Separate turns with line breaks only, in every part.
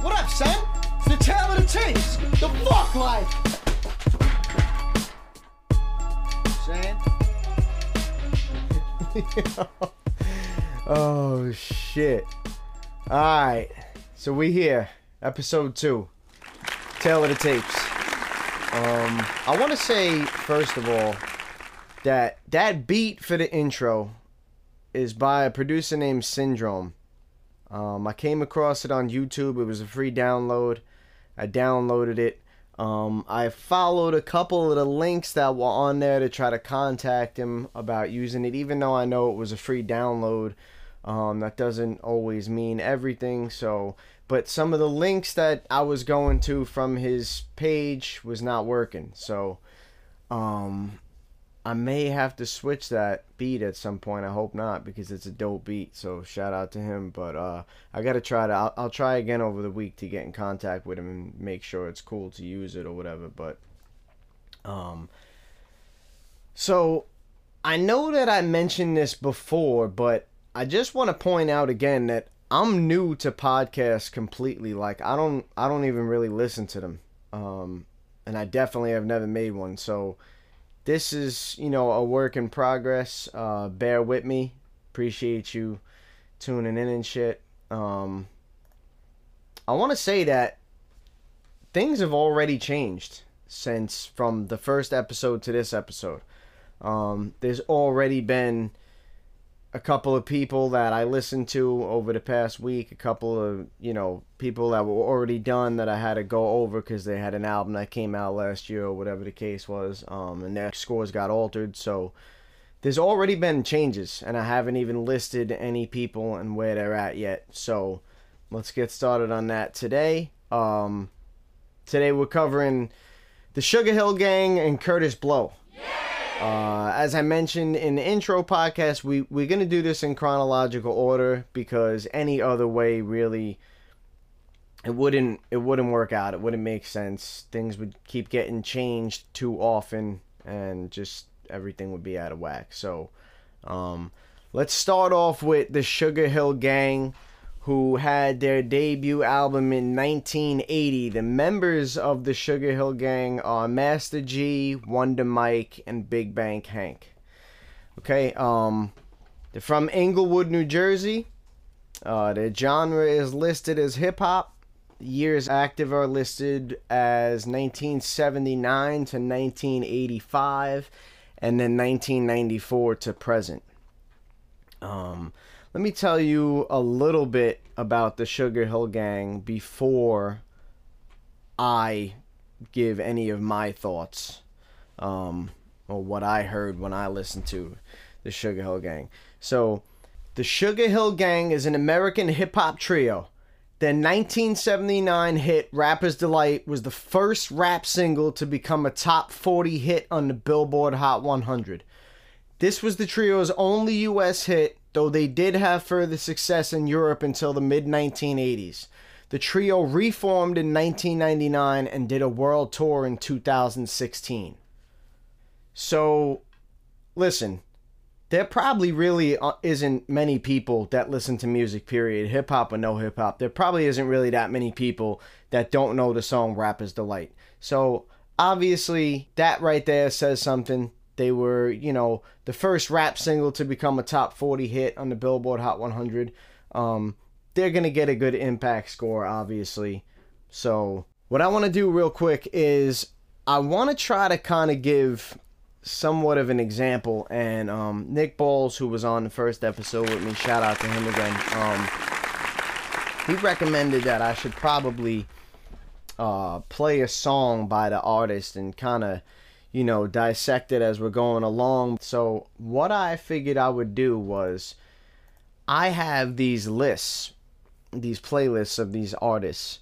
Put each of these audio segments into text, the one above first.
What up, son? It's the tale of the tapes. The fuck life. Saying?
Oh shit. Alright. So we here. Episode two. Tale of the tapes. Um I wanna say, first of all, that that beat for the intro is by a producer named Syndrome. Um I came across it on YouTube. It was a free download. I downloaded it. Um, I followed a couple of the links that were on there to try to contact him about using it, even though I know it was a free download. Um, that doesn't always mean everything. So, but some of the links that I was going to from his page was not working. So, um, I may have to switch that beat at some point. I hope not because it's a dope beat. So shout out to him. But uh, I gotta try to. I'll, I'll try again over the week to get in contact with him and make sure it's cool to use it or whatever. But um, so I know that I mentioned this before, but I just want to point out again that I'm new to podcasts completely. Like I don't I don't even really listen to them. Um, and I definitely have never made one. So this is, you know, a work in progress. Uh, bear with me. Appreciate you tuning in and shit. Um, I want to say that things have already changed since from the first episode to this episode. Um, there's already been a couple of people that I listened to over the past week, a couple of, you know, people that were already done that I had to go over because they had an album that came out last year or whatever the case was, um, and their scores got altered. So there's already been changes, and I haven't even listed any people and where they're at yet. So let's get started on that today. Um, today we're covering the Sugar Hill Gang and Kurtis Blow. Uh, as I mentioned in the intro podcast, we we're gonna do this in chronological order because any other way really it wouldn't it wouldn't work out. It wouldn't make sense. Things would keep getting changed too often, and just everything would be out of whack. So, um, let's start off with the Sugar Hill Gang who had their debut album in 1980. The members of the Sugar Hill Gang are Master Gee, Wonder Mike, and Big Bank Hank. Okay, um, they're from Englewood, New Jersey. Uh, their genre is listed as hip hop. Years active are listed as 1979 to 1985, and then 1994 to present. Um, let me tell you a little bit about the Sugar Hill Gang before I give any of my thoughts um, or what I heard when I listened to the Sugar Hill Gang. So, the Sugar Hill Gang is an American hip hop trio. Their 1979 hit Rapper's Delight was the first rap single to become a top 40 hit on the Billboard Hot 100. This was the trio's only US hit though they did have further success in Europe until the mid 1980s. The trio reformed in 1999 and did a world tour in 2016. So, listen, there probably really uh, isn't many people that listen to music, period, hip hop or no hip hop. There probably isn't really that many people that don't know the song Rapper's Delight. So, obviously, that right there says something. They were, you know, the first rap single to become a top 40 hit on the Billboard Hot 100. Um, they're going to get a good impact score, obviously. So, what I want to do real quick is I want to try to kind of give somewhat of an example. And um, Nick Balls, who was on the first episode with me, shout out to him again. Um, he recommended that I should probably uh, play a song by the artist and kind of you know, dissect it as we're going along. So, what I figured I would do was I have these lists, these playlists of these artists.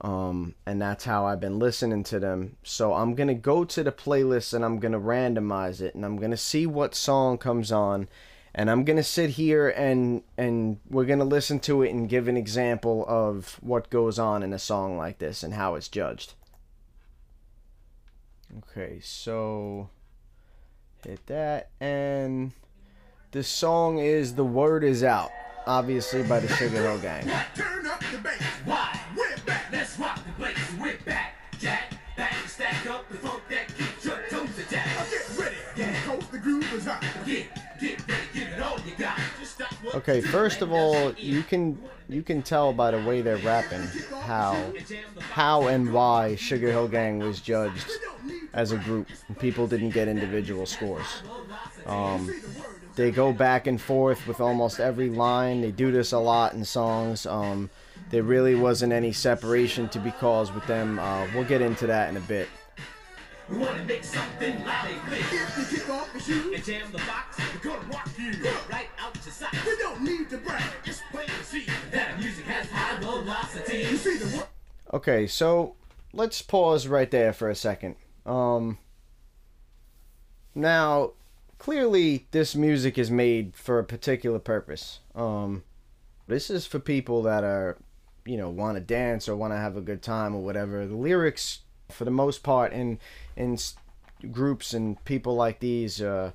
Um, and that's how I've been listening to them. So I'm gonna go to the playlist and I'm gonna randomize it and I'm gonna see what song comes on and I'm gonna sit here and and we're gonna listen to it and give an example of what goes on in a song like this and how it's judged. Okay, so hit that and the song is The Word Is Out, obviously by the Sugar Hill Gang.
Back. Jack, bang, stack up the funk that keeps your ready.
Okay, first of all, you can you can tell by the way they're rapping how how and why Sugar Hill Gang was judged as a group. People didn't get individual scores. Um, they go back and forth with almost every line. They do this a lot in songs. Um, there really wasn't any separation to be caused with them. Uh, we'll get into that in a bit. We wanna make something loud and clear. And jam the box, we're gonna rock you right out your don't need to brag. It's plain to see that music has high velocity. Okay, so let's pause right there for a second. Um, now, clearly, this music is made for a particular purpose. Um, this is for people that are, you know, want to dance or want to have a good time or whatever. The lyrics, for the most part, in in groups and people like these, uh,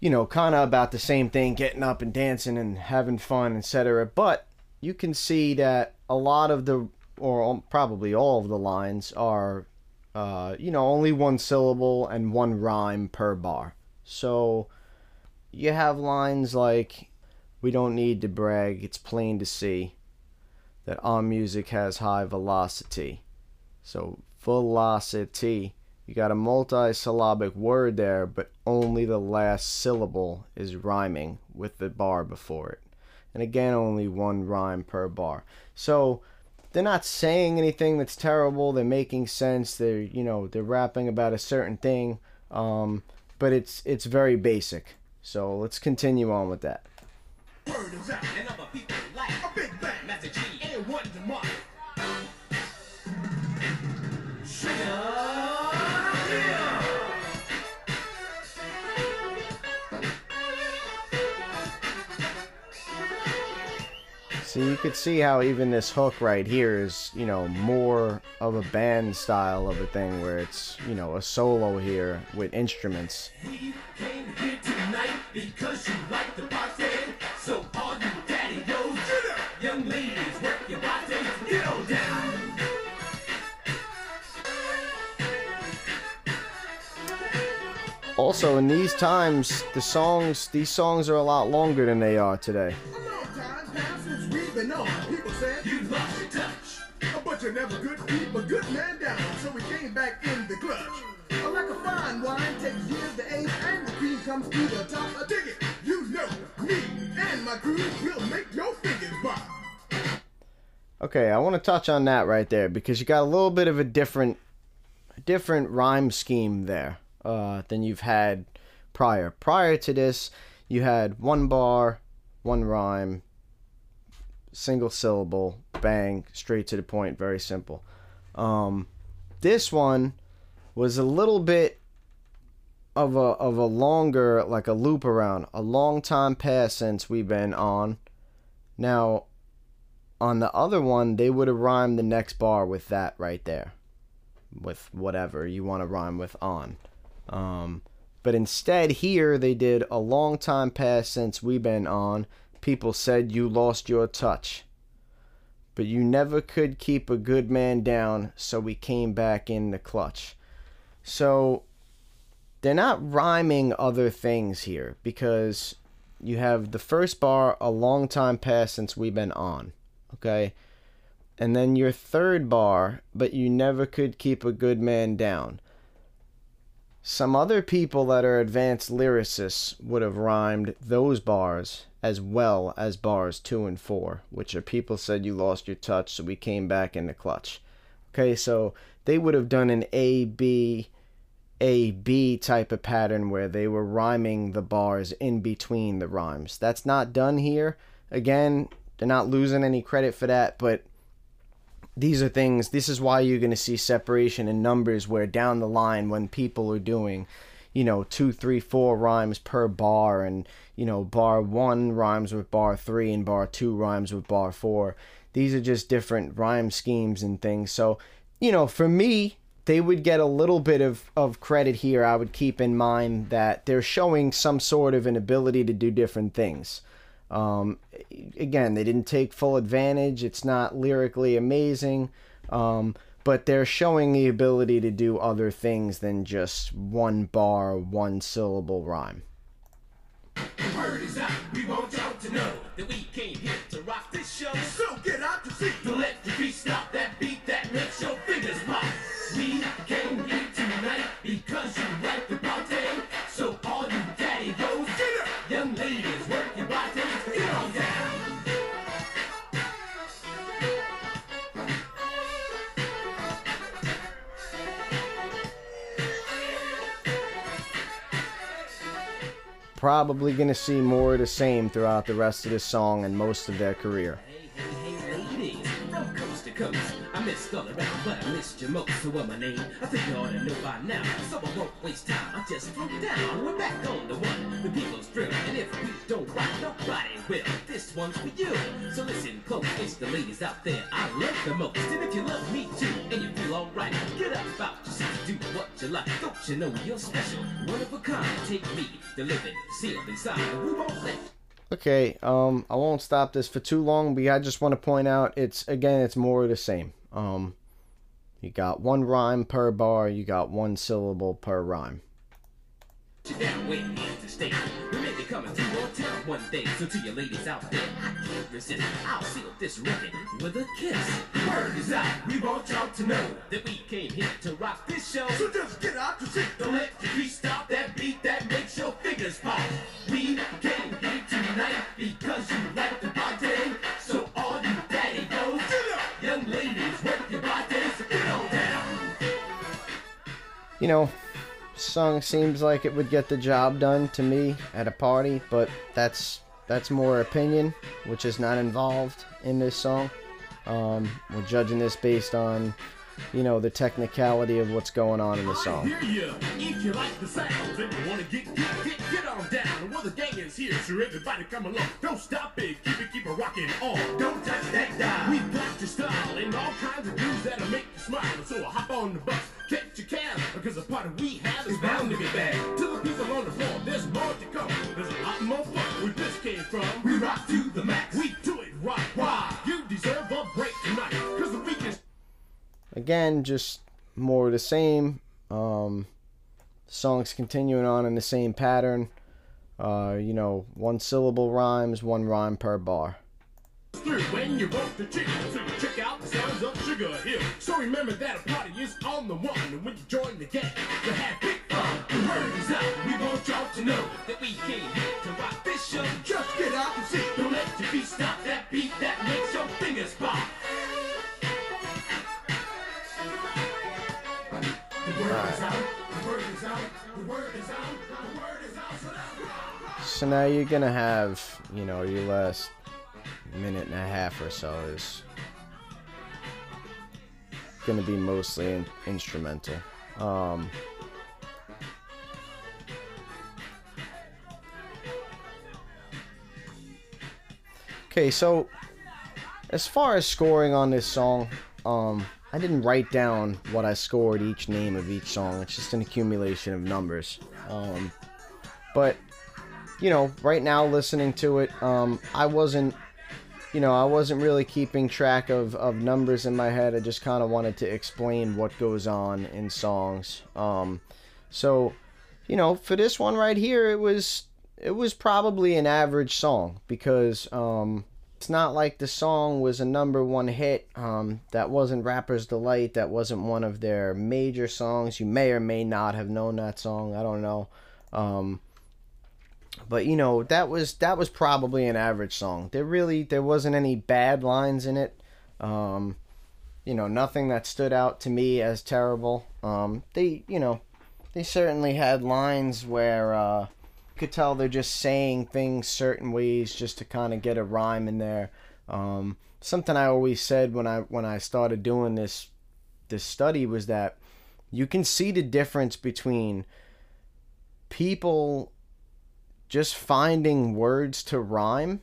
you know, kind of about the same thing, getting up and dancing and having fun, etc. But you can see that a lot of the, or probably all of the lines are, uh, you know, only one syllable and one rhyme per bar. So you have lines like, we don't need to brag, it's plain to see that our music has high velocity. So velocity. You got a multi-syllabic word there, but only the last syllable is rhyming with the bar before it. And again, only one rhyme per bar. So they're not saying anything that's terrible. They're making sense. They're you know they're rapping about a certain thing, um, but it's it's very basic. So let's continue on with that. So you could see how even this hook right here is, you know, more of a band style of a thing where it's, you know, a solo here with instruments. Also, in these times, the songs, these songs are a lot longer than they are today my will make your fingers. Okay, I want to touch on that right there because you got a little bit of a different, different rhyme scheme there uh, than you've had prior. Prior to this, you had one bar, one rhyme, single syllable, bang, straight to the point, very simple. Um, this one was a little bit of a of a longer like a loop around, a long time past since we've been on. Now, on the other one, they would have rhymed the next bar with that right there, with whatever you want to rhyme with on. Um, but instead, here they did a long time past since we've been on, People said you lost your touch. But you never could keep a good man down, so we came back in the clutch. So they're not rhyming other things here because you have the first bar a long time past since we've been on. Okay? And then your third bar, but you never could keep a good man down. Some other people that are advanced lyricists would have rhymed those bars as well as bars 2 and 4, which are people said you lost your touch, so we came back in the clutch. Okay, so they would have done an A, B, A, B type of pattern where they were rhyming the bars in between the rhymes. That's not done here. Again, they're not losing any credit for that, but these are things, this is why you're going to see separation in numbers where down the line when people are doing you know, two, three, four rhymes per bar, and you know, bar one rhymes with bar three, and bar two rhymes with bar four. These are just different rhyme schemes and things. So, you know, for me, they would get a little bit of, of credit here. I would keep in mind that they're showing some sort of an ability to do different things. Um, again, they didn't take full advantage. It's not lyrically amazing, um, but they're showing the ability to do other things than just one bar, one syllable rhyme. So get out to seek to let
the beat stop that beat
Probably gonna see more of the same throughout the rest of this song and most of their career.
To. I missed all around, but I missed you most. So what my name? I think you ought to know by now. So I won't waste time. I just throw down. We're back on the one. The people's drill. And if we don't rock, nobody will. This one's for you. So listen close. It's the ladies out there I love the most. And if you love me too, and you feel alright, get up out. Do what you like. Don't you know you're special? One of a kind. Take me, delivered, sealed inside. We won't let
Okay, um, I won't stop this for too long, but I just want to point out it's again it's more of the same. Um, you got one rhyme per bar, you got one syllable per rhyme.
You down waiting to stay. We may be coming to your town one day. So to you ladies out there, I can't resist. I'll seal this record with a kiss. Word is out. We want y'all to know that we came here to rock this show. So just get out your seat. Don't let your feet stop that beat that makes your fingers pop. We came here tonight because you like the party. So all you daddy young ladies, work your bodies, get on down.
You know, song seems like it would get the job done to me at a party, but that's that's more opinion, which is not involved in this song. Um, we're judging this based on, you know, the technicality of what's going on in the song.
Catch your cab, because the party we have is bound to be bad. To the people on the floor, there's more to come. There's a lot more fun where this came from. We rock to the max. We do it right. Why? You deserve a break tonight, cause the weekend's
Again, just more of the same. Um, the song's continuing on in the same pattern. Uh, you know, one syllable rhymes, one rhyme per bar.
The chicken. So remember that a party is on the one. And when you join the gang, you have big fun. The word is out. We want y'all to know that we came here to rock this show. Just get out and see. Don't let your feet stop that beat that makes your fingers pop. Now.
So now you're gonna have, you know, your last minute and a half or so is gonna be mostly in- instrumental. Um, okay, so as far as scoring on this song, um, I didn't write down what I scored each name of each song. It's just an accumulation of numbers. Um, but you know, right now listening to it, um, I wasn't, you know, I wasn't really keeping track of, of numbers in my head. I just kind of wanted to explain what goes on in songs. Um, so, you know, for this one right here, it was it was probably an average song because um, it's not like the song was a number one hit. Um, that wasn't Rapper's Delight. That wasn't one of their major songs. You may or may not have known that song. I don't know. Um, but you know that was that was probably an average song. There really there wasn't any bad lines in it. Um you know nothing that stood out to me as terrible. Um they you know they certainly had lines where uh you could tell they're just saying things certain ways just to kind of get a rhyme in there. Um something i always said when i when i started doing this this study was that you can see the difference between people just finding words to rhyme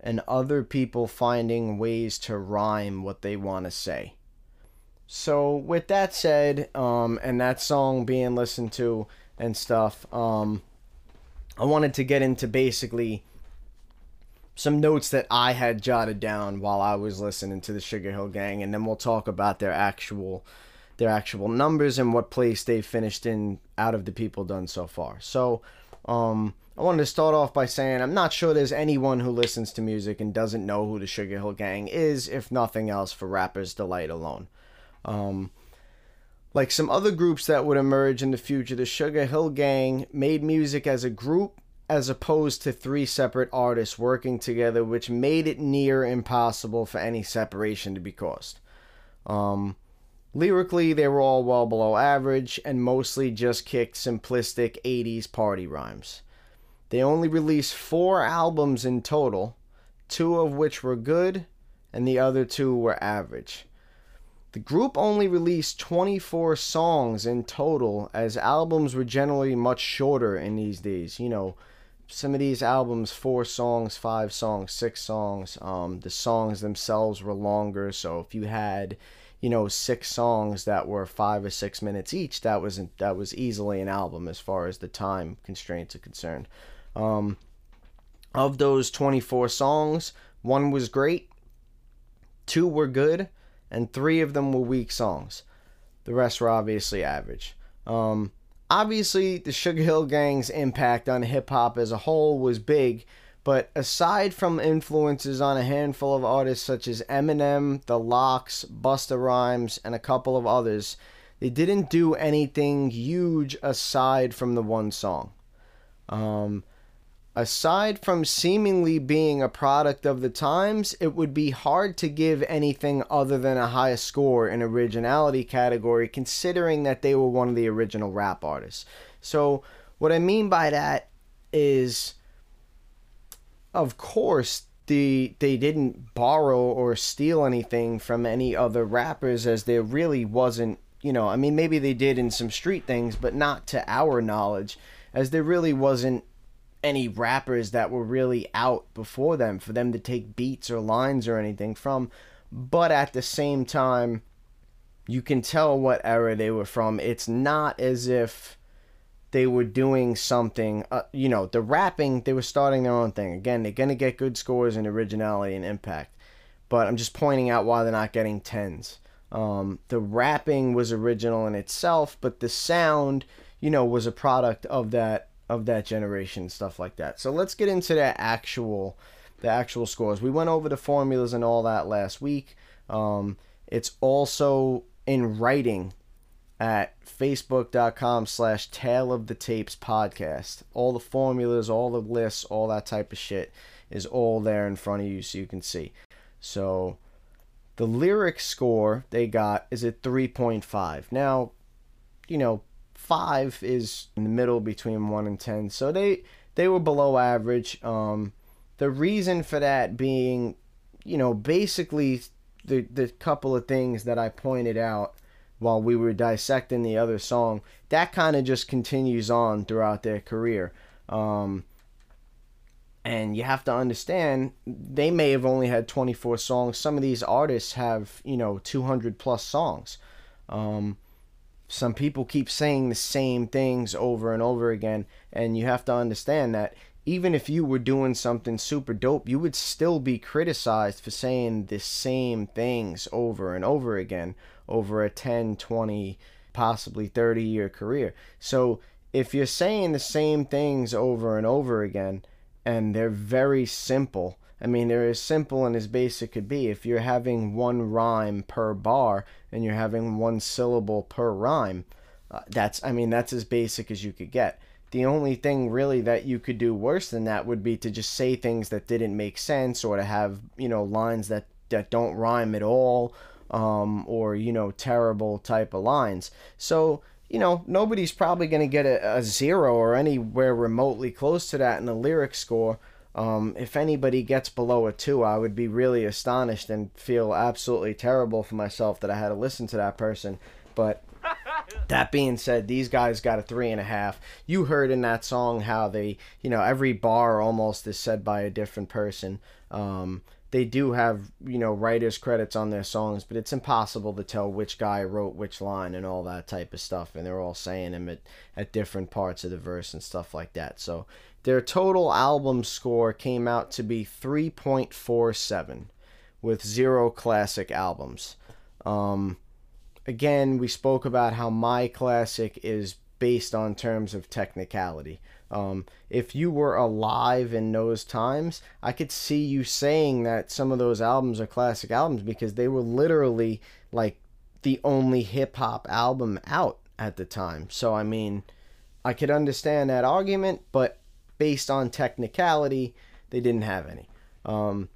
and other people finding ways to rhyme what they want to say. So with that said, um, and that song being listened to and stuff, um, I wanted to get into basically some notes that I had jotted down while I was listening to the Sugar Hill Gang, and then we'll talk about their actual their actual numbers and what place they finished in out of the people done so far. So Um, I wanted to start off by saying I'm not sure there's anyone who listens to music and doesn't know who the Sugar Hill Gang is, if nothing else, for Rapper's Delight alone. Um, like some other groups that would emerge in the future, the Sugar Hill Gang made music as a group as opposed to three separate artists working together, which made it near impossible for any separation to be caused. Um, lyrically, they were all well below average and mostly just kicked simplistic 80s party rhymes. They only released four albums in total, two of which were good, and the other two were average. The group only released 24 songs in total, as albums were generally much shorter in these days. You know, some of these albums, four songs, five songs, six songs. Um, the songs themselves were longer, so if you had, you know, six songs that were five or six minutes each, that was that was easily an album as far as the time constraints are concerned. Um, of those 24 songs, one was great, two were good, and three of them were weak songs. The rest were obviously average. Um, obviously, the Sugar Hill Gang's impact on hip hop as a whole was big, but aside from influences on a handful of artists such as Eminem, The LOX, Busta Rhymes, and a couple of others, they didn't do anything huge aside from the one song. Um, aside from seemingly being a product of the times, it would be hard to give anything other than a high score in originality category, considering that they were one of the original rap artists. So, what I mean by that is, of course, the they didn't borrow or steal anything from any other rappers, as there really wasn't. You know, I mean, maybe they did in some street things, but not to our knowledge, as there really wasn't any rappers that were really out before them for them to take beats or lines or anything from. But at the same time, you can tell what era they were from. It's not as if they were doing something, uh, you know, the rapping, they were starting their own thing. Again, they're going to get good scores in originality and impact. But I'm just pointing out why they're not getting tens. Um, the rapping was original in itself, but the sound, you know, was a product of that of that generation, stuff like that. So let's get into the actual the actual scores. We went over the formulas and all that last week. Um, it's also in writing at facebook.com slash tale of the tapes podcast all the formulas all the lists all that type of shit is all there in front of you so you can see so the lyric score they got is at 3.5 now you know five is in the middle between one and ten. So they they were below average. Um, the reason for that being, you know, basically the the couple of things that I pointed out while we were dissecting the other song, that kind of just continues on throughout their career. Um, and you have to understand they may have only had 24 songs. Some of these artists have, you know, 200 plus songs. Um, some people keep saying the same things over and over again and you have to understand that even if you were doing something super dope you would still be criticized for saying the same things over and over again over a 10 20 possibly 30 year career. So if you're saying the same things over and over again and they're very simple I mean, they're as simple and as basic could be. If you're having one rhyme per bar and you're having one syllable per rhyme, uh, that's, I mean, that's as basic as you could get. The only thing really that you could do worse than that would be to just say things that didn't make sense or to have, you know, lines that, that don't rhyme at all um, or, you know, terrible type of lines. So, you know, nobody's probably going to get a, a zero or anywhere remotely close to that in the lyric score. Um, if anybody gets below a two, I would be really astonished and feel absolutely terrible for myself that I had to listen to that person. But that being said, these guys got a three and a half. You heard in that song how they, you know, every bar almost is said by a different person. Um, they do have, you know, writers' credits on their songs, but it's impossible to tell which guy wrote which line and all that type of stuff. And they're all saying them at, at different parts of the verse and stuff like that. So their total album score came out to be 3.47 with zero classic albums. Um, again, we spoke about how my classic is based on terms of technicality. Um, if you were alive in those times, I could see you saying that some of those albums are classic albums because they were literally like the only hip hop album out at the time. So, I mean, I could understand that argument, but based on technicality, they didn't have any. Um,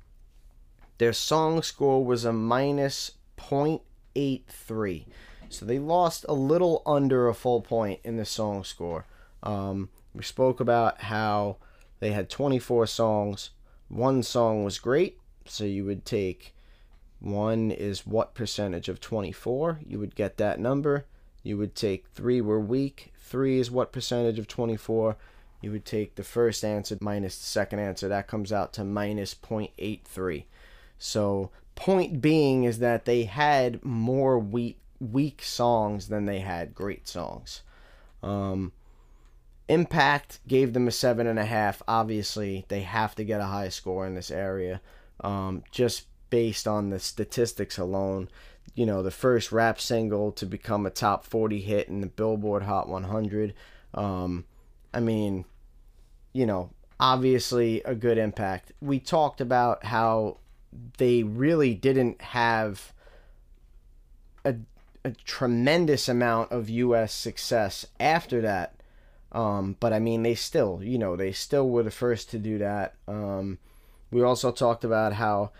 their song score was a minus 0.83. So they lost a little under a full point in the song score. Um, we spoke about how they had 24 songs. One song was great, so you would take one is what percentage of 24? You would get that number. You would take three were weak. Three is what percentage of 24? You would take the first answer minus the second answer. That comes out to minus 0.83. So, point being is that they had more weak, weak songs than they had great songs. Um, Impact gave them a seven and a half. Obviously, they have to get a high score in this area, um, just based on the statistics alone. You know, the first rap single to become a top 40 hit in the Billboard Hot 100. Um, I mean, you know, obviously a good impact. We talked about how they really didn't have a, a tremendous amount of U.S. success after that um, but I mean, they still, you know, they still were the first to do that. Um, we also talked about how,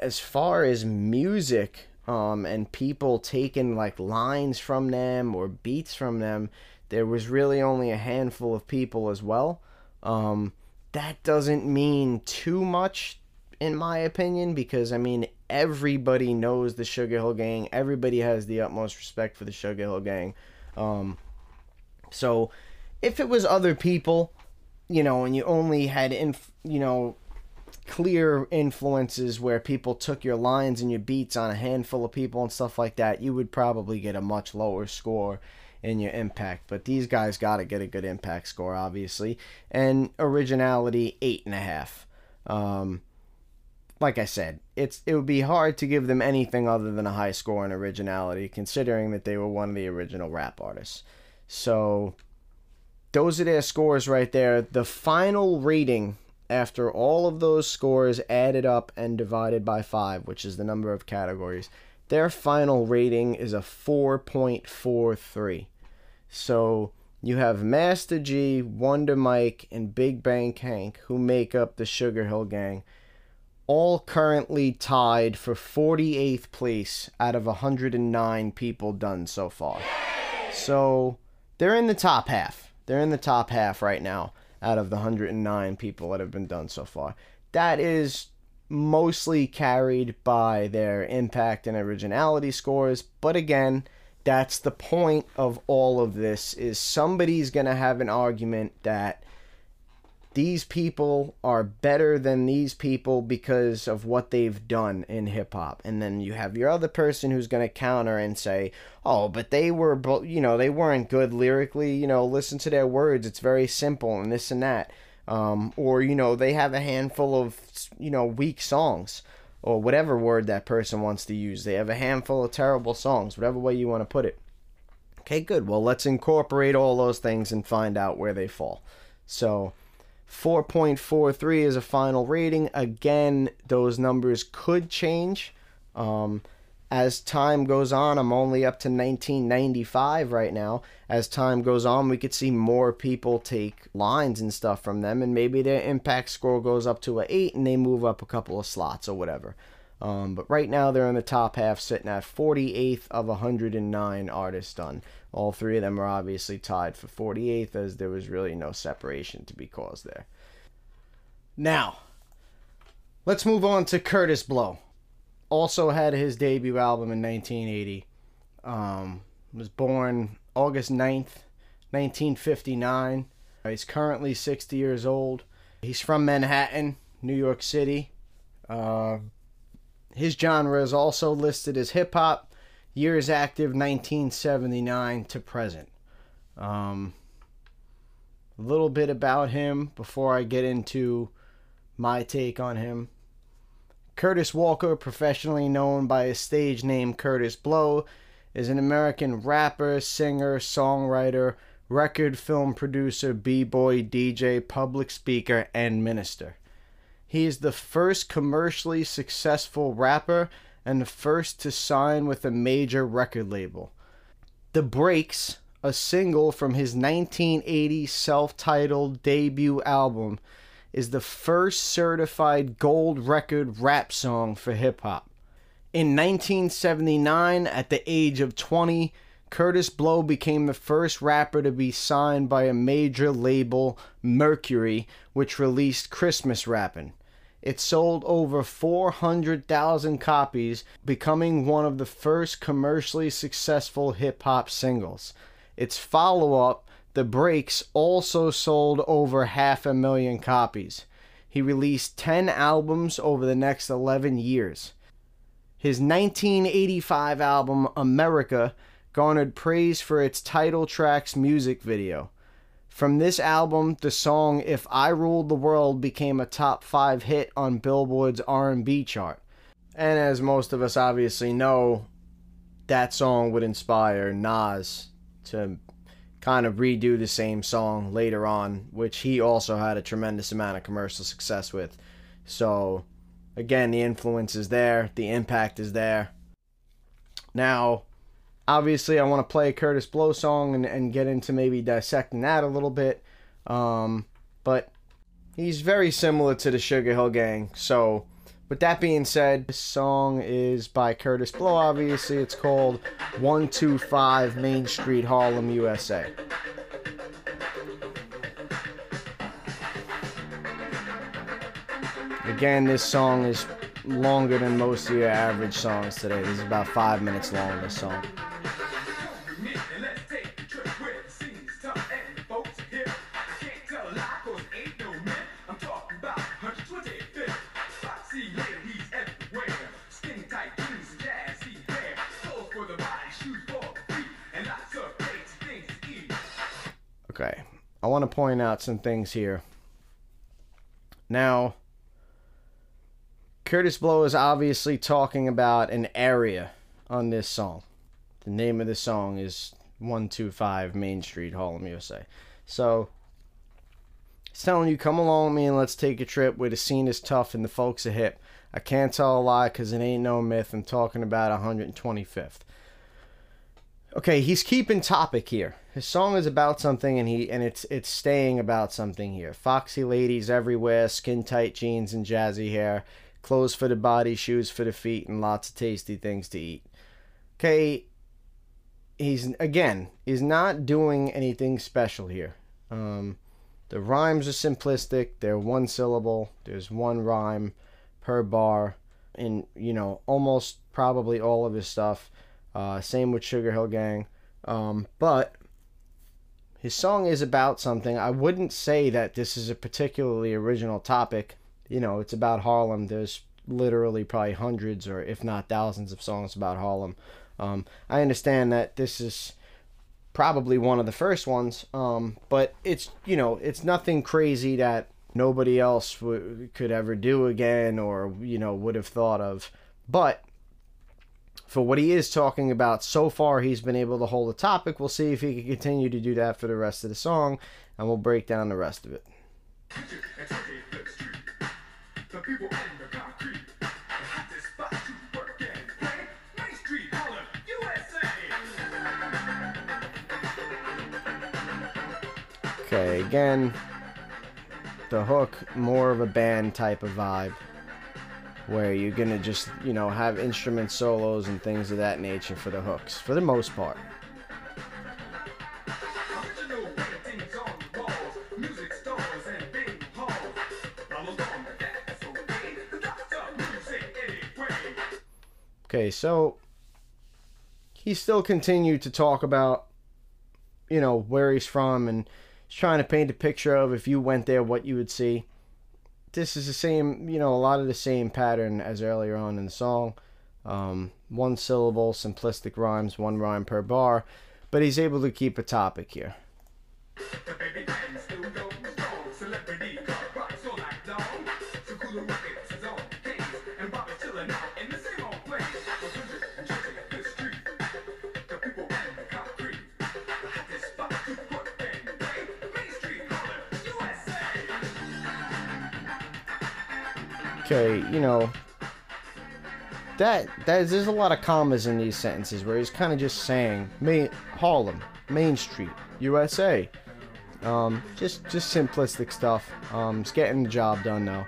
as far as music um, and people taking like lines from them or beats from them, there was really only a handful of people as well. Um, that doesn't mean too much, in my opinion, because I mean, everybody knows the Sugar Hill Gang. Everybody has the utmost respect for the Sugar Hill Gang. Um, so if it was other people, you know, and you only had inf- you know clear influences where people took your lines and your beats on a handful of people and stuff like that, you would probably get a much lower score in your impact. But these guys got to get a good impact score, obviously, and originality eight and a half. Um, like I said, it's it would be hard to give them anything other than a high score in originality, considering that they were one of the original rap artists. So those are their scores right there. The final rating after all of those scores added up and divided by five, which is the number of categories, their final rating is a 4.43. So you have Master Gee, Wonder Mike, and Big Bank Hank, who make up the Sugar Hill Gang, all currently tied for 48th place out of 109 people done so far. So they're in the top half. They're in the top half right now out of the 109 people that have been done so far. That is mostly carried by their impact and originality scores, but again, that's the point of all of this is somebody's going to have an argument that these people are better than these people because of what they've done in hip hop. And then you have your other person who's going to counter and say, "Oh, but they were you know, they weren't good lyrically, you know, listen to their words. It's very simple and this and that." Um, or you know, they have a handful of, you know, weak songs or whatever word that person wants to use. They have a handful of terrible songs, whatever way you want to put it. Okay, good. Well, let's incorporate all those things and find out where they fall. So, 4.43 is a final rating. Again, those numbers could change. Um, as time goes on, I'm only up to 1995 right now. As time goes on, we could see more people take lines and stuff from them, and maybe their impact score goes up to a 8 and they move up a couple of slots or whatever. Um, but right now, they're in the top half, sitting at 48th of 109 artists done. All three of them are obviously tied for 48th, as there was really no separation to be caused there. Now, let's move on to Kurtis Blow. Also had his debut album in 1980. Um, was born August 9th, 1959. He's currently 60 years old. He's from Manhattan, New York City. Uh, his genre is also listed as hip hop, Years active 1979 to present. Um, a little bit about him before I get into my take on him. Kurtis Walker, professionally known by his stage name Kurtis Blow, is an American rapper, singer, songwriter, record, film producer, b boy, DJ, public speaker, and minister. He is the first commercially successful rapper and the first to sign with a major record label. The Breaks, a single from his 1980 self titled debut album, is the first certified gold record rap song for hip hop. In 1979, at the age of 20, Kurtis Blow became the first rapper to be signed by a major label, Mercury, which released Christmas Rappin'. It sold over 400,000 copies, becoming one of the first commercially successful hip hop singles. Its follow up, The Breaks, also sold over half a million copies. He released 10 albums over the next 11 years. His 1985 album, America, garnered praise for its title track's music video. From this album, the song "If I Ruled the World" became a top 5 hit on Billboard's R&B chart. And as most of us obviously know, that song would inspire Nas to kind of redo the same song later on, which he also had a tremendous amount of commercial success with. So, again, the influence is there, the impact is there. Now, obviously, I want to play a Kurtis Blow song and, and get into maybe dissecting that a little bit. Um, but he's very similar to the Sugar Hill Gang. So, with that being said, this song is by Kurtis Blow, obviously. It's called 125 Main Street, Harlem, USA. Again, this song is longer than most of your average songs today. This is about five minutes long, this song. I want to point out some things here. Now, Kurtis Blow is obviously talking about an area on this song. The name of the song is 125 Main Street, Harlem, USA. So, it's telling you, come along with me and let's take a trip where the scene is tough and the folks are hip. I can't tell a lie because it ain't no myth. I'm talking about 125th. Okay, he's keeping topic here. His song is about something and he and it's it's staying about something here. Foxy ladies everywhere, skin tight jeans and jazzy hair, clothes for the body, shoes for the feet, and lots of tasty things to eat. Okay, he's again, he's not doing anything special here. Um, the rhymes are simplistic. They're one syllable. There's one rhyme per bar, in you know almost probably all of his stuff. Uh, same with Sugar Hill Gang. Um, but his song is about something. I wouldn't say that this is a particularly original topic. You know, it's about Harlem. There's literally probably hundreds or if not thousands of songs about Harlem. Um, I understand that this is probably one of the first ones, um, but it's you know it's nothing crazy that nobody else w- could ever do again or you know would have thought of. But for what he is talking about so far, he's been able to hold a topic. We'll see if he can continue to do that for the rest of the song, and we'll break down the rest of it. Okay, again, the hook, more of a band type of vibe. Where you're gonna just, you know, have instrument solos and things of that nature for the hooks, for the most part. Okay, so he still continued to talk about, you know, where he's from and he's trying to paint a picture of if you went there, what you would see. This is the same, you know, a lot of the same pattern as earlier on in the song. Um, one syllable, simplistic rhymes, one rhyme per bar, but he's able to keep a topic here. Okay, you know, that that there's a lot of commas in these sentences where he's kind of just saying Main, Harlem, Main Street, USA. Um, just just simplistic stuff. Um, it's getting the job done now.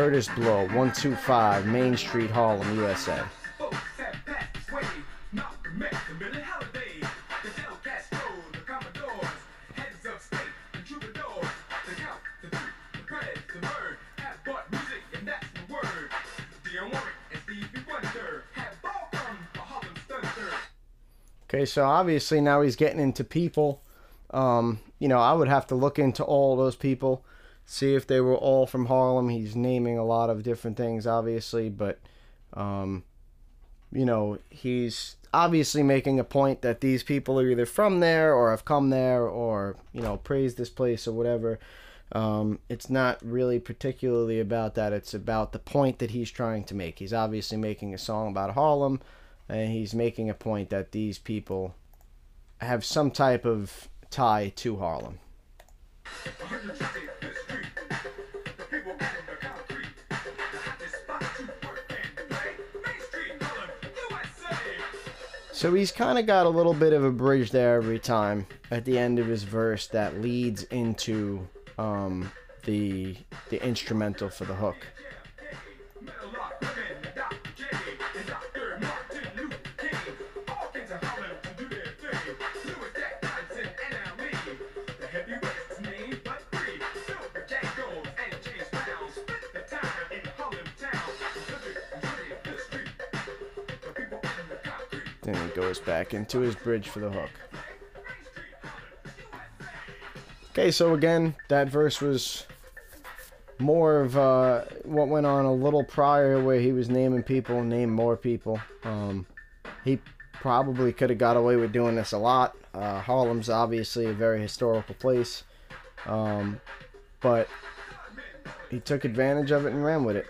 Wonder. Have ball come for Harlem USA.
Okay, so obviously now he's getting into people. Um, you know, I would have to look into all those people, see if they were all from Harlem. He's naming a lot of different things, obviously, but, um, you know, he's obviously making a point that these people are either from there or have come there or, you know, praise this place or whatever. Um, it's not really particularly about that. It's about the point that he's trying to make. He's obviously making a song about Harlem, and he's making a point that these people have some type of tie to Harlem. So he's kind of got a little bit of a bridge there every time at the end of his verse that leads into um, the the instrumental for the hook. Then he goes back into his bridge for the hook. Okay, so again, that verse was more of uh, what went on a little prior, where he was naming people, name more people. Um, he probably could have got away with doing this a lot. Uh, Harlem's obviously a very historical place, um, but he took advantage of it and ran with it.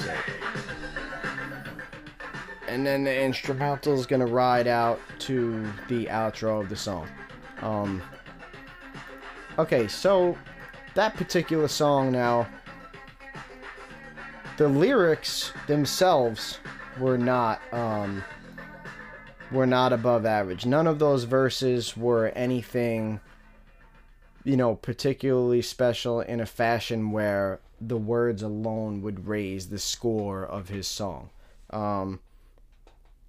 USA. And
then the instrumental is gonna ride out to the outro of the song. Um, okay, so that particular song now, the lyrics themselves were not um, were not above average. None of those verses were anything, you know, particularly special in a fashion where the words alone would raise the score of his song. Um,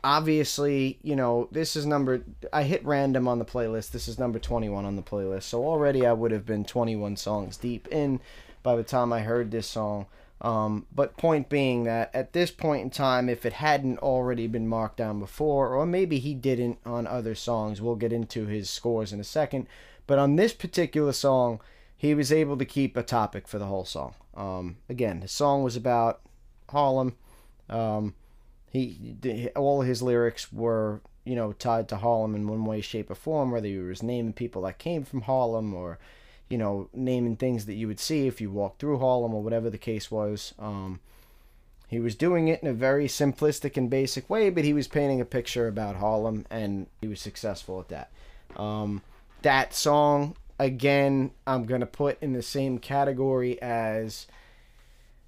obviously, you know, this is number I hit random on the playlist. This is number 21 on the playlist. So already I would have been 21 songs deep in by the time I heard this song. Um, but point being that at this point in time, if it hadn't already been marked down before, or maybe he didn't on other songs, we'll get into his scores in a second. But on this particular song, he was able to keep a topic for the whole song. Um, again, the song was about Harlem. Um, he all his lyrics were you know tied to Harlem in one way, shape, or form. Whether he was naming people that came from Harlem or you know naming things that you would see if you walked through Harlem or whatever the case was. Um, he was doing it in a very simplistic and basic way, but he was painting a picture about Harlem, and he was successful at that. Um, that song again, I'm gonna put in the same category as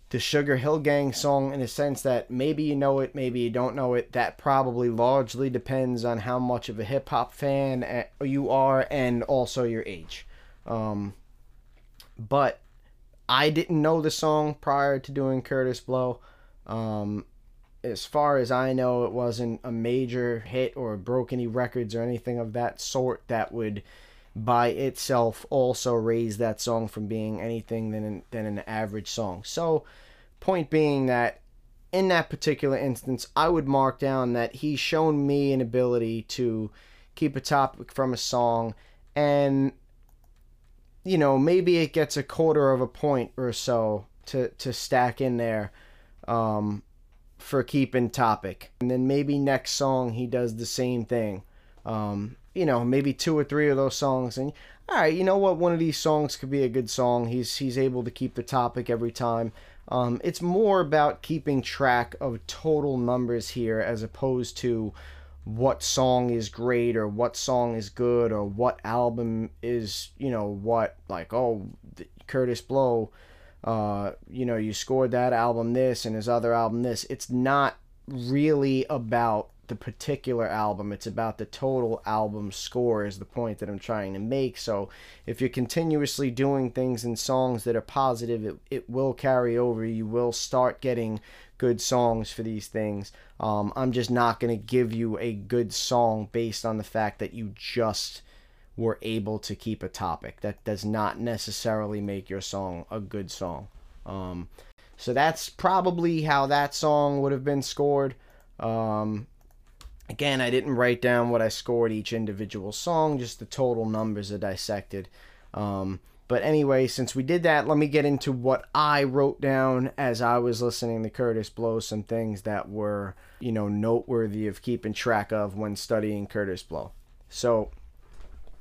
the Sugar Hill Gang song in a sense that maybe you know it, maybe you don't know it. That probably largely depends on how much of a hip hop fan eh, you are and also your age. Um, but I didn't know the song prior to doing Kurtis Blow. Um, as far as I know, it wasn't a major hit or broke any records or anything of that sort that would by itself also raise that song from being anything than an, than an average song. So, point being that in that particular instance, I would mark down that he's shown me an ability to keep a topic from a song, and you know maybe it gets a quarter of a point or so to to stack in there um, for keeping topic, and then maybe next song he does the same thing. Um, you know, maybe two or three of those songs, and all right, you know what, one of these songs could be a good song. He's he's able to keep the topic every time. Um, it's more about keeping track of total numbers here as opposed to what song is great or what song is good or what album is you know what like oh Kurtis Blow uh you know you scored that album this and his other album this it's not really about the particular album it's about the total album score is the point that I'm trying to make so if you're continuously doing things in songs that are positive it, it will carry over you will start getting good songs for these things. Um, I'm just not going to give you a good song based on the fact that you just were able to keep a topic. That does not necessarily make your song a good song. Um, so that's probably how that song would have been scored. Um, again, I didn't write down what I scored each individual song, just the total numbers are dissected. Um, but anyway, since we did that, let me get into what I wrote down as I was listening to Kurtis Blow, some things that were, you know, noteworthy of keeping track of when studying Kurtis Blow. So,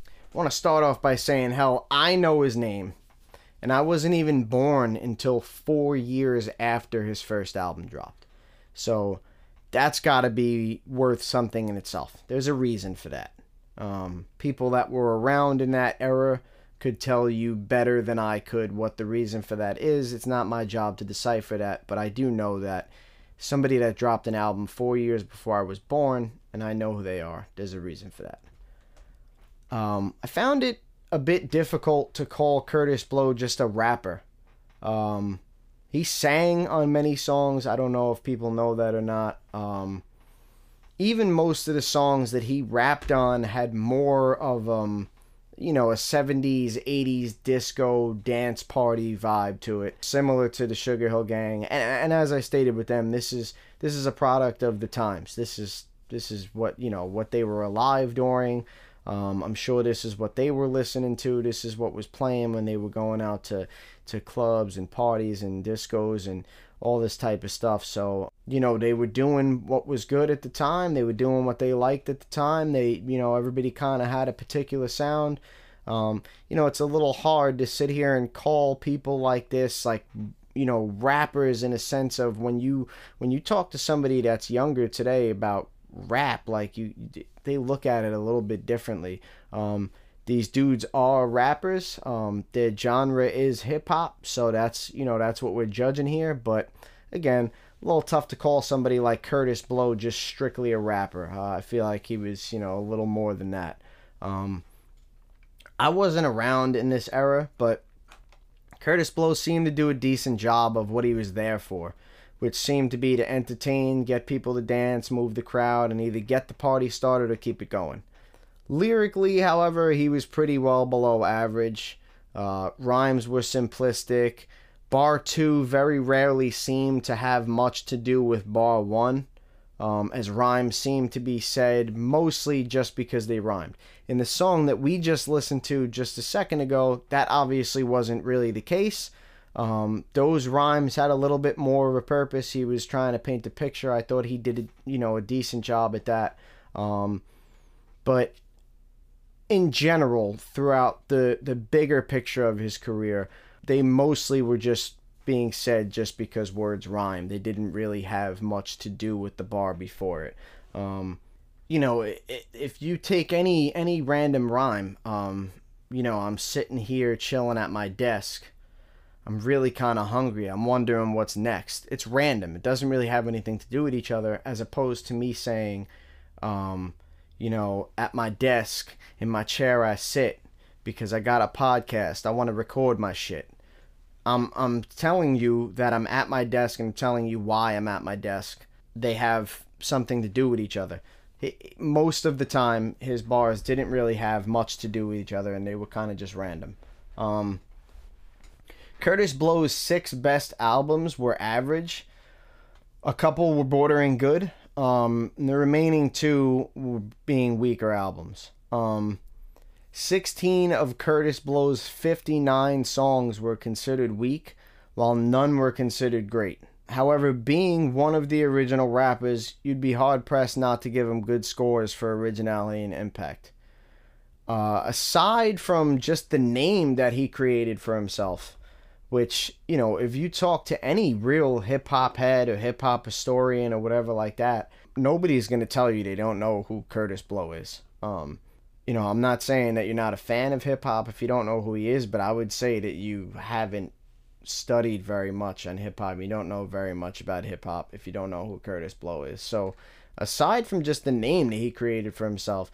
I want to start off by saying, hell, I know his name, and I wasn't even born until four years after his first album dropped. So, that's got to be worth something in itself. There's a reason for that. Um, people that were around in that era could tell you better than I could what the reason for that is. It's not my job to decipher that, but I do know that somebody that dropped an album four years before I was born, and I know who they are, there's a reason for that. Um, I found it a bit difficult to call Kurtis Blow just a rapper. Um, he sang on many songs. I don't know if people know that or not. Um, even most of the songs that he rapped on had more of um you know, a 70s, 80s disco dance party vibe to it, similar to the Sugar Hill Gang. And, and as I stated with them, this is this is a product of the times. This is this is what you know what they were alive during. Um, I'm sure this is what they were listening to. This is what was playing when they were going out to to clubs and parties and discos and all this type of stuff. So, you know, they were doing what was good at the time. They were doing what they liked at the time. They, you know, everybody kind of had a particular sound. Um, you know, it's a little hard to sit here and call people like this like you know rappers in a sense of when you when you talk to somebody that's younger today about rap like you they look at it a little bit differently. Um, these dudes are rappers. Um, their genre is hip hop. So that's you know that's what we're judging here. But again a little tough to call somebody like Kurtis Blow just strictly a rapper. Uh, I feel like he was you know a little more than that. Um, I wasn't around in this era but Kurtis Blow seemed to do a decent job of what he was there for, which seemed to be to entertain, get people to dance, move the crowd, and either get the party started or keep it going. Lyrically, however, he was pretty well below average. Uh, rhymes were simplistic. Bar 2 very rarely seemed to have much to do with Bar 1, um, as rhymes seemed to be said mostly just because they rhymed in the song that we just listened to just a second ago, that obviously wasn't really the case. Um, those rhymes had a little bit more of a purpose. He was trying to paint a picture. I thought he did, a, you know, a decent job at that. Um, but in general, throughout the the bigger picture of his career, they mostly were just being said just because words rhyme. They didn't really have much to do with the bar before it. Um, you know, if you take any any random rhyme, um, you know, I'm sitting here chilling at my desk. I'm really kind of hungry. I'm wondering what's next. It's random. It doesn't really have anything to do with each other, as opposed to me saying, um, you know, at my desk in my chair I sit because I got a podcast. I want to record my shit. I'm I'm telling you that I'm at my desk and I'm telling you why I'm at my desk. They have something to do with each other most of the time his bars didn't really have much to do with each other and they were kind of just random. Um, Kurtis Blow's six best albums were average. A couple were bordering good. Um, the remaining two were being weaker albums. Um, 16 of Kurtis Blow's 59 songs were considered weak, while none were considered great. However, being one of the original rappers, you'd be hard pressed not to give him good scores for originality and impact. Uh, aside from just the name that he created for himself, which, you know, if you talk to any real hip hop head or hip hop historian or whatever like that, nobody's going to tell you they don't know who Kurtis Blow is. Um, you know, I'm not saying that you're not a fan of hip hop if you don't know who he is, but I would say that you haven't studied very much on hip hop. You don't know very much about hip hop if you don't know who Kurtis Blow is. So, aside from just the name that he created for himself,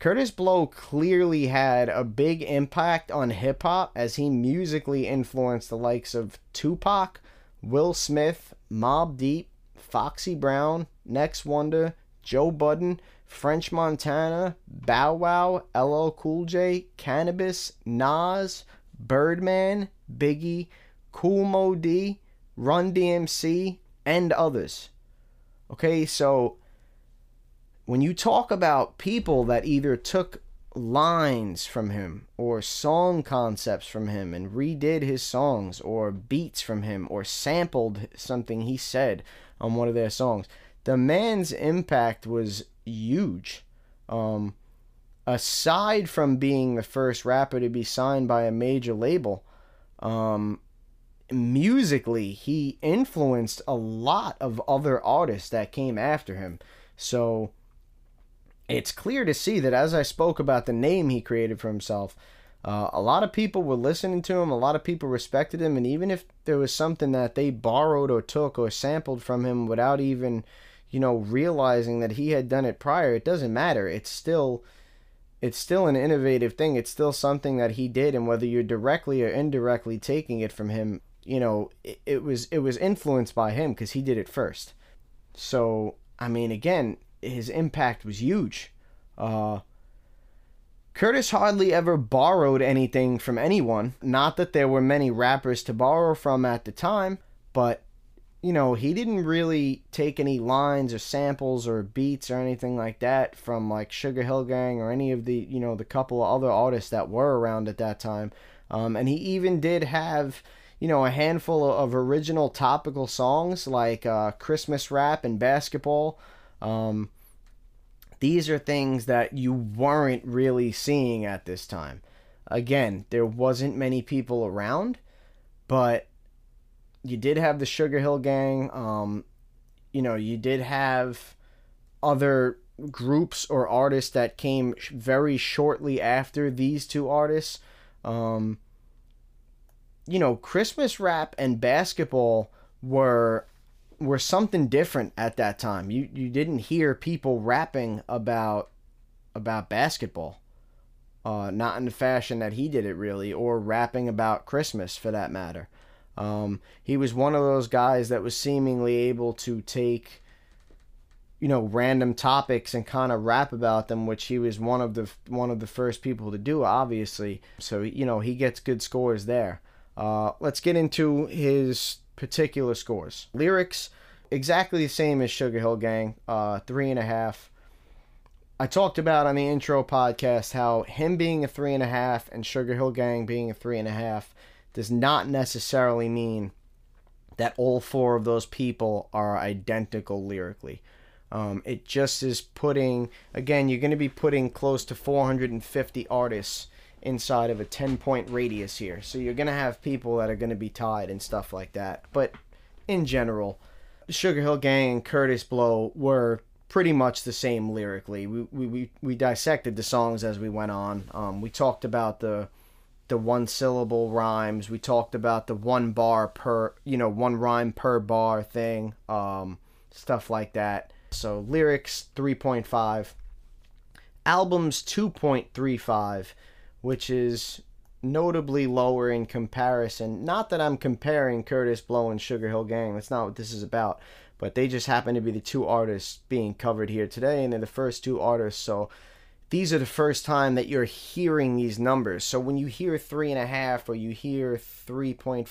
Kurtis Blow clearly had a big impact on hip hop as he musically influenced the likes of Tupac, Will Smith, Mobb Deep, Foxy Brown, Next Wonder, Joe Budden, French Montana, Bow Wow, LL Cool J, Canibus, Nas, Birdman, Biggie, Kool Moe Dee, Run DMC, and others. Okay, so when you talk about people that either took lines from him or song concepts from him and redid his songs or beats from him or sampled something he said on one of their songs, the man's impact was huge. Um, aside from being the first rapper to be signed by a major label, um, musically, he influenced a lot of other artists that came after him. So it's clear to see that as I spoke about the name he created for himself, uh, a lot of people were listening to him, a lot of people respected him, and even if there was something that they borrowed or took or sampled from him without even, you know, realizing that he had done it prior, it doesn't matter. It's still it's still an innovative thing. It's still something that he did, and whether you're directly or indirectly taking it from him, you know, it, it was it was influenced by him because he did it first. So I mean, again, his impact was huge. Uh, Kurtis hardly ever borrowed anything from anyone. Not that there were many rappers to borrow from at the time, but you know, he didn't really take any lines or samples or beats or anything like that from like Sugar Hill Gang or any of the, you know, the couple of other artists that were around at that time. Um, and he even did have, you know, a handful of original topical songs like uh, Christmas Rap and Basketball. Um, these are things that you weren't really seeing at this time. Again, there wasn't many people around, but you did have the Sugar Hill Gang. Um, you know, you did have other groups or artists that came very shortly after these two artists. Um, you know, Christmas rap and basketball were were something different at that time. You you didn't hear people rapping about about basketball. Uh, not in the fashion that he did it really, or rapping about Christmas for that matter. Um, he was one of those guys that was seemingly able to take, you know, random topics and kind of rap about them, which he was one of the one of the first people to do, obviously. So you know he gets good scores there. Uh, let's get into his particular scores. Lyrics, exactly the same as Sugar Hill Gang, uh, three and a half. I talked about on the intro podcast how him being a three and a half and Sugar Hill Gang being a three and a half does not necessarily mean that all four of those people are identical lyrically. Um, it just is putting, again, you're going to be putting close to 450 artists inside of a 10 point radius here. So you're going to have people that are going to be tied and stuff like that. But in general, Sugar Hill Gang and Kurtis Blow were pretty much the same lyrically. We, we, we, we dissected the songs as we went on. Um, we talked about the the one syllable rhymes. We talked about the one bar per, you know, one rhyme per bar thing, um, stuff like that. So lyrics 3.5, albums 2.35 which is notably lower in comparison. Not that I'm comparing Kurtis Blow and Sugar Hill Gang, that's not what this is about. But they just happen to be the two artists being covered here today, and they're the first two artists, so these are the first time that you're hearing these numbers. So when you hear three and a half or you hear 3.47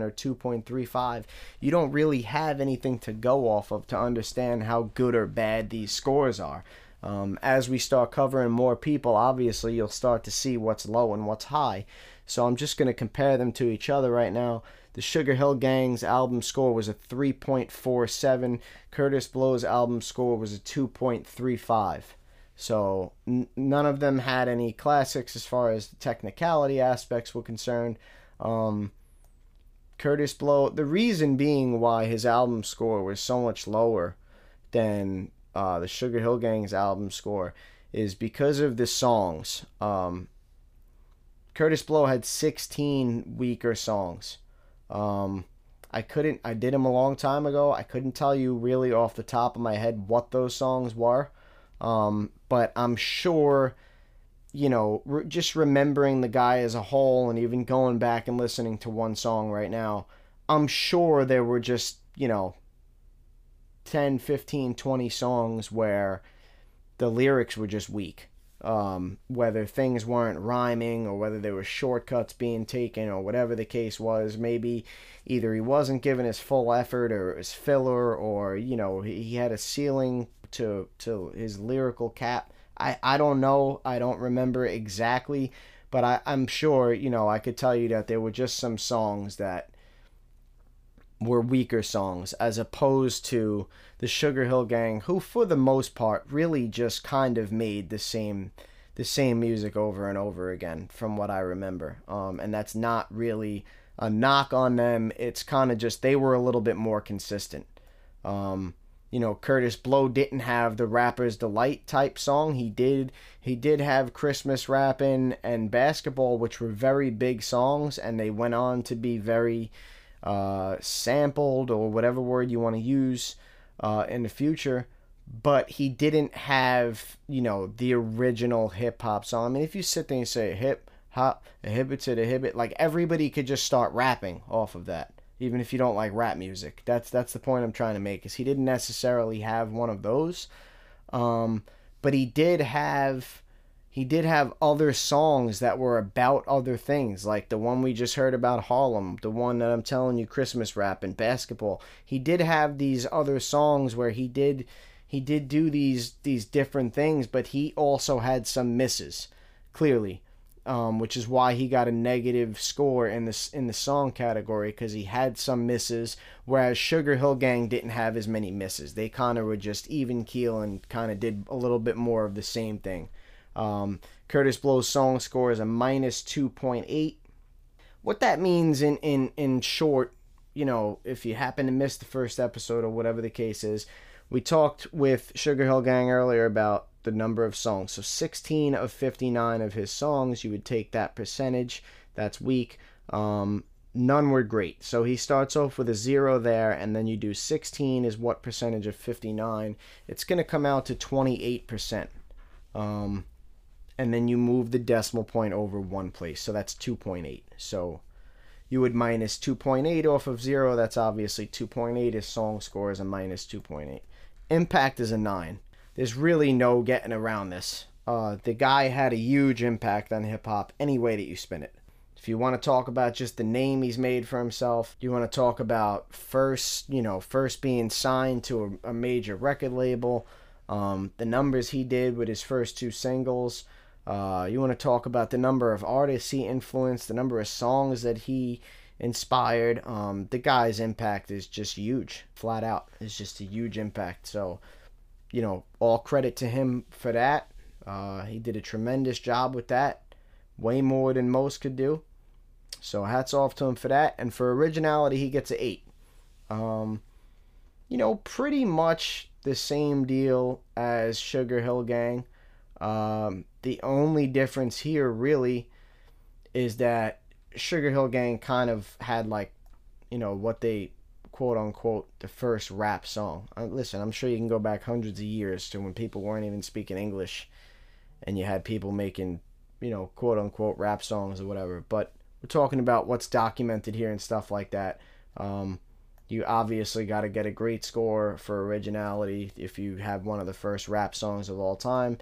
or 2.35, you don't really have anything to go off of to understand how good or bad these scores are. Um, as we start covering more people, obviously you'll start to see what's low and what's high. So I'm just going to compare them to each other right now. The Sugar Hill Gang's album score was a 3.47. Kurtis Blow's album score was a 2.35. So n- none of them had any classics as far as the technicality aspects were concerned. Um, Kurtis Blow, the reason being why his album score was so much lower than uh, the Sugar Hill Gang's album score is because of the songs. Um, Kurtis Blow had 16 weaker songs. Um, I couldn't, I did them a long time ago. I couldn't tell you really off the top of my head what those songs were. Um, but I'm sure, you know, re- just remembering the guy as a whole and even going back and listening to one song right now, I'm sure there were just, you know, 10, 15, 20 songs where the lyrics were just weak. Um, whether things weren't rhyming or whether there were shortcuts being taken or whatever the case was, maybe either he wasn't given his full effort or it was filler or, you know, he had a ceiling to to his lyrical cap. I, I don't know. I don't remember exactly, but I, I'm sure, you know, I could tell you that there were just some songs that were weaker songs as opposed to the Sugar Hill Gang, who for the most part really just kind of made the same the same music over and over again from what I remember. Um, and that's not really a knock on them. It's kind of just they were a little bit more consistent. Um, you know, Kurtis Blow didn't have the rapper's delight type song. He did he did have Christmas rapping and basketball, which were very big songs, and they went on to be very uh, sampled or whatever word you want to use uh, in the future. But he didn't have, you know, the original hip hop song. I mean, if you sit there and say hip hop, a hip to the hip, like everybody could just start rapping off of that, even if you don't like rap music. That's that's the point I'm trying to make. Is he didn't necessarily have one of those, um, but he did have he did have other songs that were about other things, like the one we just heard about Harlem, the one that I'm telling you, Christmas rap and basketball. He did have these other songs where he did he did do these these different things, but he also had some misses, clearly, um, which is why he got a negative score in this in the song category because he had some misses, whereas Sugar Hill Gang didn't have as many misses. They kind of were just even keel and kind of did a little bit more of the same thing. Um, Kurtis Blow's song score is a minus 2.8. What that means in, in, in short, you know, if you happen to miss the first episode or whatever the case is, we talked with Sugar Hill Gang earlier about the number of songs. So 16 of 59 of his songs, you would take that percentage. That's weak. Um, none were great. So he starts off with a zero there, and then you do 16 is what percentage of 59. It's going to come out to 28%. Um, and then you move the decimal point over one place. So that's 2.8. So you would minus 2.8 off of 0. That's obviously 2.8. His song score is a minus 2.8. Impact is a 9. There's really no getting around this. Uh, the guy had a huge impact on hip hop any way that you spin it. If you want to talk about just the name he's made for himself, you want to talk about first, you know, first being signed to a, a major record label, um, the numbers he did with his first two singles. Uh, you want to talk about the number of artists he influenced, the number of songs that he inspired. Um, the guy's impact is just huge, flat out. It's just a huge impact. So, you know, all credit to him for that. Uh, he did a tremendous job with that, way more than most could do. So hats off to him for that. And for originality, he gets an eight. Um, you know, pretty much the same deal as Sugar Hill Gang. Um, the only difference here really is that Sugar Hill Gang kind of had like, you know, what they quote unquote the first rap song. Uh, listen, I'm sure you can go back hundreds of years to when people weren't even speaking English and you had people making, you know, quote unquote rap songs or whatever. But we're talking about what's documented here and stuff like that. Um, you obviously got to get a great score for originality if you have one of the first rap songs of all time.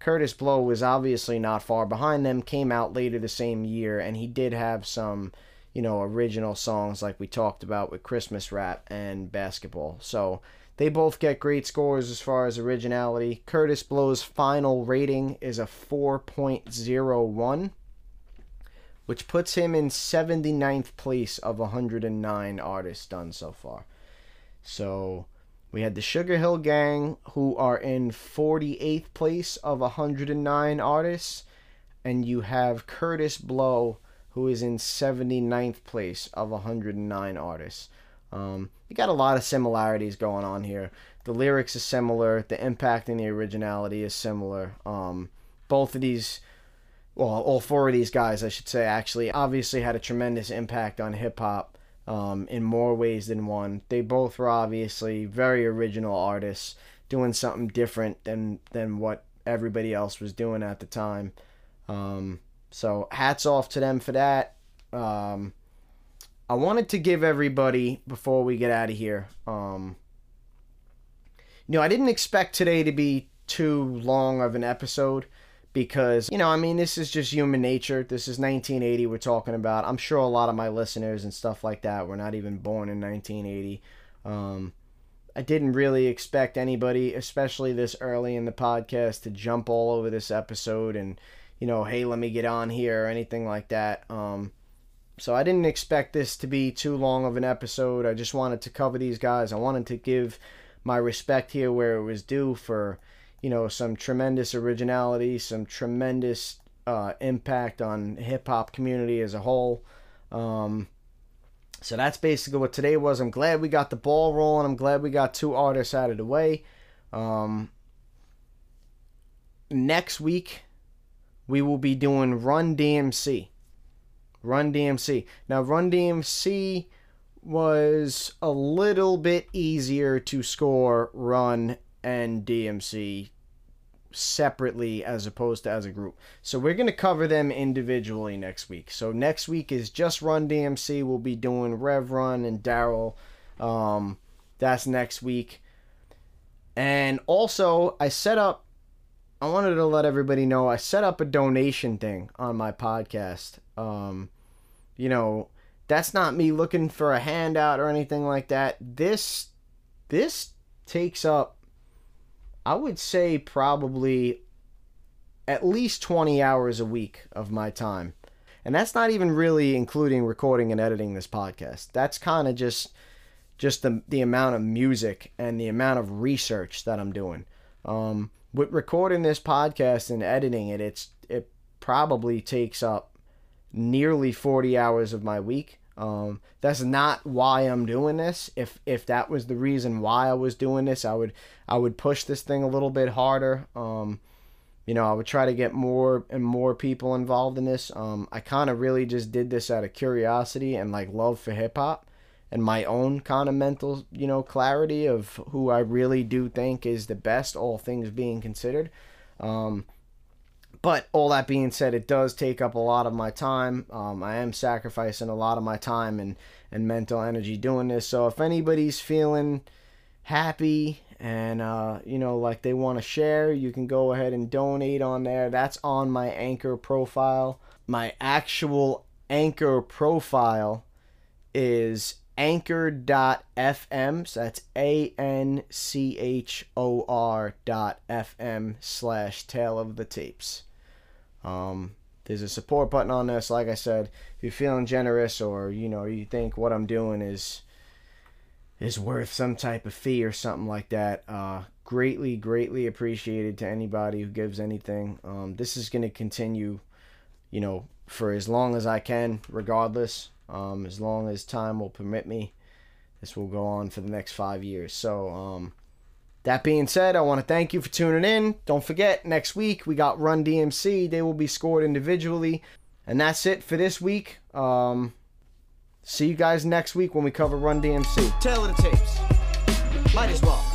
Kurtis Blow was obviously not far behind them, came out later the same year, and he did have some, you know, original songs like we talked about with Christmas Rap and Basketball. So they both get great scores as far as originality. Kurtis Blow's final rating is a 4.01, which puts him in 79th place of 109 artists done so far. So we had the Sugar Hill Gang, who are in 48th place of 109 artists, and you have Kurtis Blow, who is in 79th place of 109 artists. Um, you got a lot of similarities going on here. The lyrics are similar, the impact and the originality is similar. Um, both of these, well, all four of these guys, I should say, actually, obviously had a tremendous impact on hip hop um, in more ways than one. They both were obviously very original artists, doing something different than than what everybody else was doing at the time. Um, so hats off to them for that. Um, I wanted to give everybody before we get out of here. Um, you know, I didn't expect today to be too long of an episode because you know i mean this is just human nature. This is 1980 we're talking about. I'm sure a lot of my listeners and stuff like that were not even born in 1980 um, i didn't really expect anybody especially this early in the podcast to jump all over this episode and you know hey let me get on here or anything like that. Um, so i didn't expect this to be too long of an episode. I just wanted to cover these guys. I wanted to give my respect here where it was due for you know, some tremendous originality, some tremendous uh, impact on hip hop community as a whole. Um, so that's basically what today was. I'm glad we got the ball rolling. I'm glad we got two artists out of the way. Um, next week, we will be doing Run DMC. Run DMC. Now, Run DMC was a little bit easier to score Run and DMC separately as opposed to as a group. So we're going to cover them individually next week. So next week is just Run DMC. We'll be doing Rev Run and Daryl. Um, that's next week. And also, I set up, I wanted to let everybody know, I set up a donation thing on my podcast. Um, you know, that's not me looking for a handout or anything like that. This, this takes up I would say probably at least 20 hours a week of my time. And that's not even really including recording and editing this podcast. That's kind of just just the the amount of music and the amount of research that I'm doing. Um, with recording this podcast and editing it, it's it probably takes up nearly 40 hours of my week. Um, that's not why I'm doing this. If if that was the reason why I was doing this, I would I would push this thing a little bit harder. Um, you know, I would try to get more and more people involved in this. Um, I kind of really just did this out of curiosity and like love for hip hop and my own kind of mental, you know, clarity of who I really do think is the best, all things being considered. Um, but all that being said, it does take up a lot of my time. Um, I am sacrificing a lot of my time and, and mental energy doing this. So if anybody's feeling happy and uh, you know like they want to share, you can go ahead and donate on there. That's on my Anchor profile. My actual Anchor profile is anchor.fm so that's a-n-c-h-o-r dot f-m slash tale of the tapes um, there's a support button on this. Like I said, if you're feeling generous or you know you think what I'm doing is is worth some type of fee or something like that, uh, greatly, greatly appreciated to anybody who gives anything. Um, this is going to continue, you know, for as long as I can, regardless. Um, as long as time will permit me, this will go on for the next five years. So, um, that being said, I want to thank you for tuning in. Don't forget, next week we got Run DMC. They will be scored individually. And that's it for this week. Um, see you guys next week when we cover Run DMC.
Tale of the tapes. Might as well.